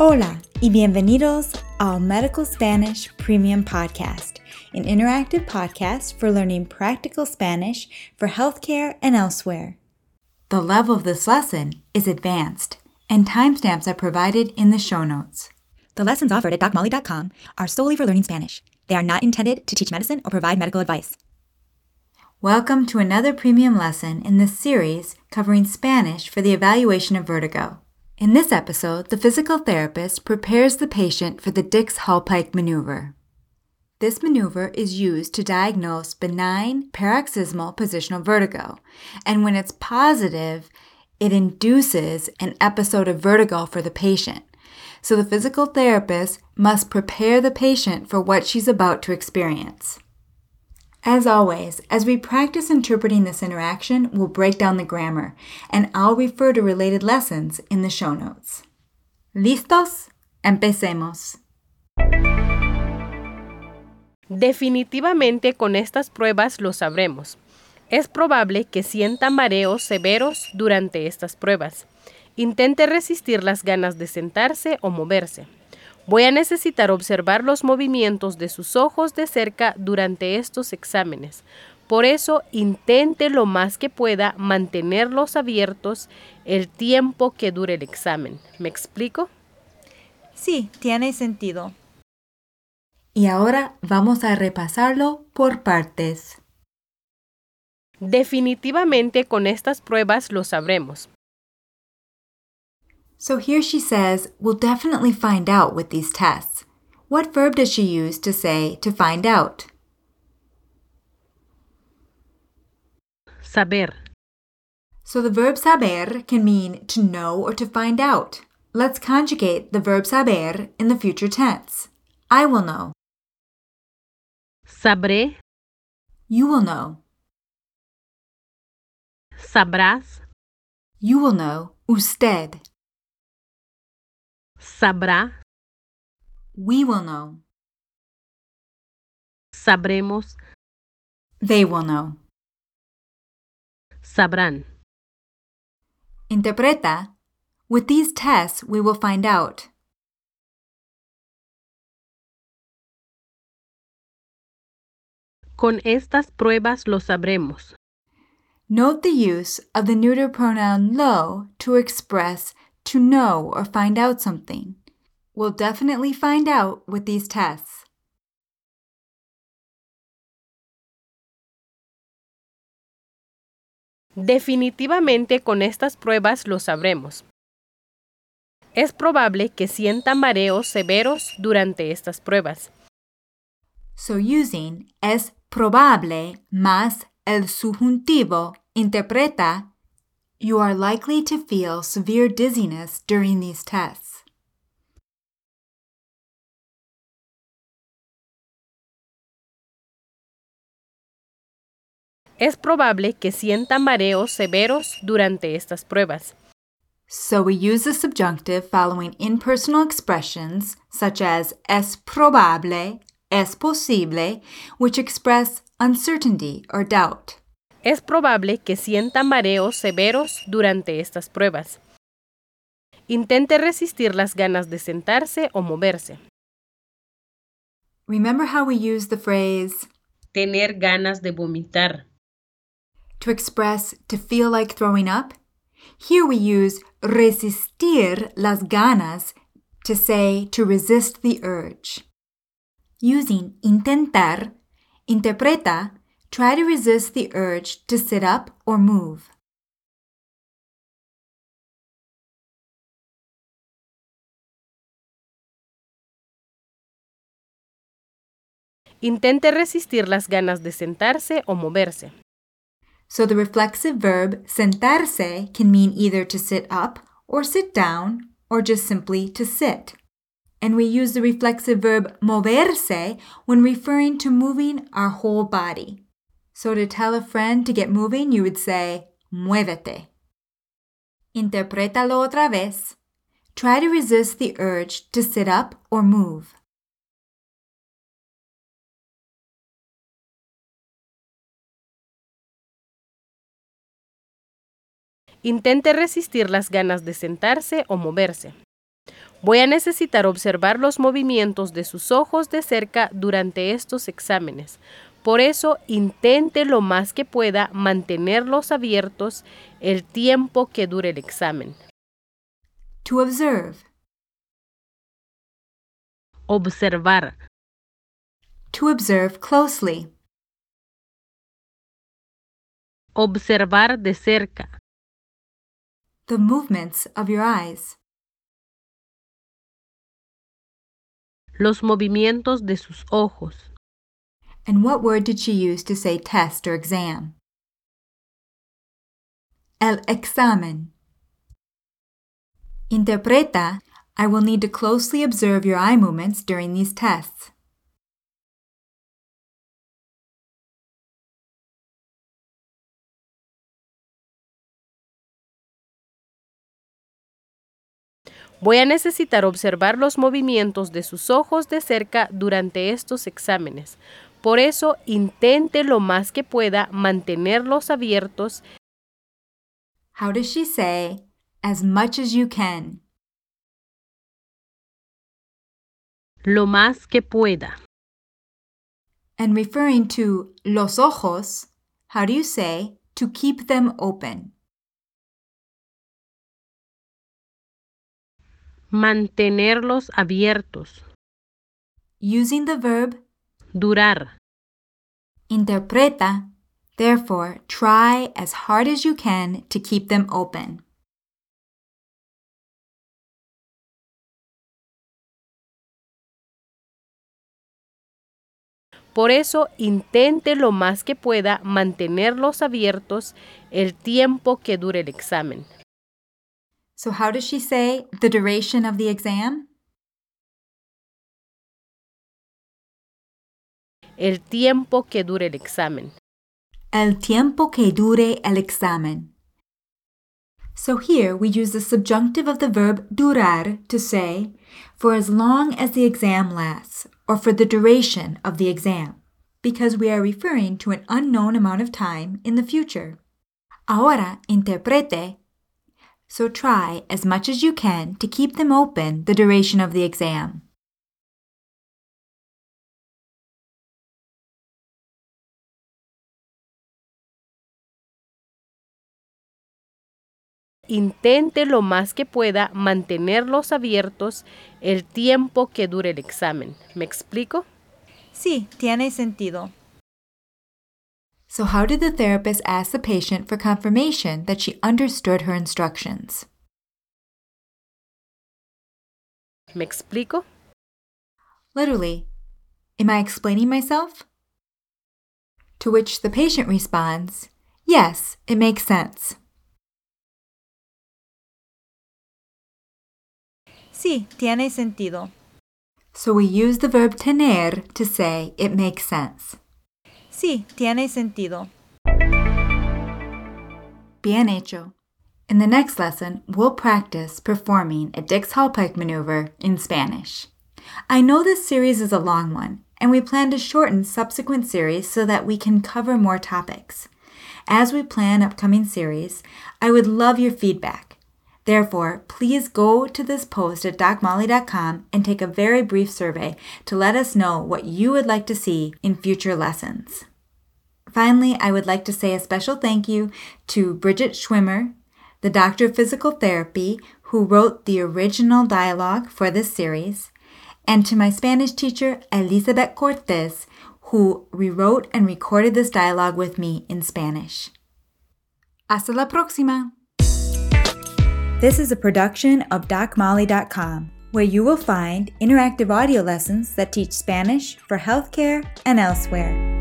Hola y bienvenidos al Medical Spanish Premium Podcast, an interactive podcast for learning practical Spanish for healthcare and elsewhere. The level of this lesson is advanced, and timestamps are provided in the show notes. The lessons offered at DocMolly.com are solely for learning Spanish. They are not intended to teach medicine or provide medical advice. Welcome to another premium lesson in this series covering Spanish for the evaluation of vertigo. In this episode, the physical therapist prepares the patient for the Dix Hallpike maneuver. This maneuver is used to diagnose benign paroxysmal positional vertigo, and when it's positive, it induces an episode of vertigo for the patient. So the physical therapist must prepare the patient for what she's about to experience. As always, as we practice interpreting this interaction, we'll break down the grammar, and I'll refer to related lessons in the show notes. ¿Listos? Empecemos. Definitivamente con estas pruebas lo sabremos. Es probable que sienta mareos severos durante estas pruebas. Intente resistir las ganas de sentarse o moverse. Voy a necesitar observar los movimientos de sus ojos de cerca durante estos exámenes. Por eso, intente lo más que pueda mantenerlos abiertos el tiempo que dure el examen. ¿Me explico? Sí, tiene sentido. Y ahora vamos a repasarlo por partes. Definitivamente con estas pruebas lo sabremos. So here she says, we'll definitely find out with these tests. What verb does she use to say to find out? Saber. So the verb saber can mean to know or to find out. Let's conjugate the verb saber in the future tense. I will know. Sabré. You will know. Sabrás. You will know. Usted. Sabrá. We will know. Sabremos. They will know. Sabrán. Interpreta. With these tests, we will find out. Con estas pruebas lo sabremos. Note the use of the neuter pronoun lo to express to know or find out something. We'll definitely find out with these tests. Definitivamente con estas pruebas lo sabremos. Es probable que sienta mareos severos durante estas pruebas. So using es probable más el subjuntivo interpreta, you are likely to feel severe dizziness during these tests. Es probable que sienta mareos severos durante estas pruebas. So we use the subjunctive following impersonal expressions such as es probable, es posible, which express uncertainty or doubt. Es probable que sienta mareos severos durante estas pruebas. Intente resistir las ganas de sentarse o moverse. Remember how we use the phrase Tener ganas de vomitar. to express to feel like throwing up? Here we use resistir las ganas to say to resist the urge. Using intentar, interpreta, try to resist the urge to sit up or move. Intente resistir las ganas de sentarse o moverse. So the reflexive verb sentarse can mean either to sit up or sit down or just simply to sit. And we use the reflexive verb moverse when referring to moving our whole body. So to tell a friend to get moving, you would say, muévete. Interprétalo otra vez. Try to resist the urge to sit up or move. Intente resistir las ganas de sentarse o moverse. Voy a necesitar observar los movimientos de sus ojos de cerca durante estos exámenes. Por eso intente lo más que pueda mantenerlos abiertos el tiempo que dure el examen. To observe. Observar. To observe closely. Observar de cerca. The movements of your eyes. Los movimientos de sus ojos. And what word did she use to say test or exam? El examen. Interpreta, I will need to closely observe your eye movements during these tests. Voy a necesitar observar los movimientos de sus ojos de cerca durante estos exámenes. Por eso intente lo más que pueda mantenerlos abiertos. How does she say, as much as you can? Lo más que pueda. And referring to los ojos, how do you say to keep them open? Mantenerlos abiertos. Using the verb Durar. interpreta, therefore, try as hard as you can to keep them open. Por eso intente lo más que pueda mantenerlos abiertos el tiempo que dure el examen. So, how does she say the duration of the exam? El tiempo que dure el examen. El tiempo que dure el examen. So here we use the subjunctive of the verb durar to say, for as long as the exam lasts, or for the duration of the exam, because we are referring to an unknown amount of time in the future. Ahora interprete. So try as much as you can to keep them open the duration of the exam. Intente lo más que pueda mantenerlos abiertos el tiempo que dure el examen. ¿Me explico? Sí, tiene sentido. So, how did the therapist ask the patient for confirmation that she understood her instructions? ¿Me explico? Literally, am I explaining myself? To which the patient responds, Yes, it makes sense. Sí, tiene sentido. So we use the verb tener to say it makes sense. Sí, tiene sentido. Bien hecho. In the next lesson, we'll practice performing a Dix-Hallpike maneuver in Spanish. I know this series is a long one, and we plan to shorten subsequent series so that we can cover more topics. As we plan upcoming series, I would love your feedback. Therefore, please go to this post at docmolly.com and take a very brief survey to let us know what you would like to see in future lessons. Finally, I would like to say a special thank you to Bridget Schwimmer, the Doctor of Physical Therapy, who wrote the original dialogue for this series, and to my Spanish teacher, Elizabeth Cortez, who rewrote and recorded this dialogue with me in Spanish. Hasta la próxima! This is a production of DocMolly.com, where you will find interactive audio lessons that teach Spanish for healthcare and elsewhere.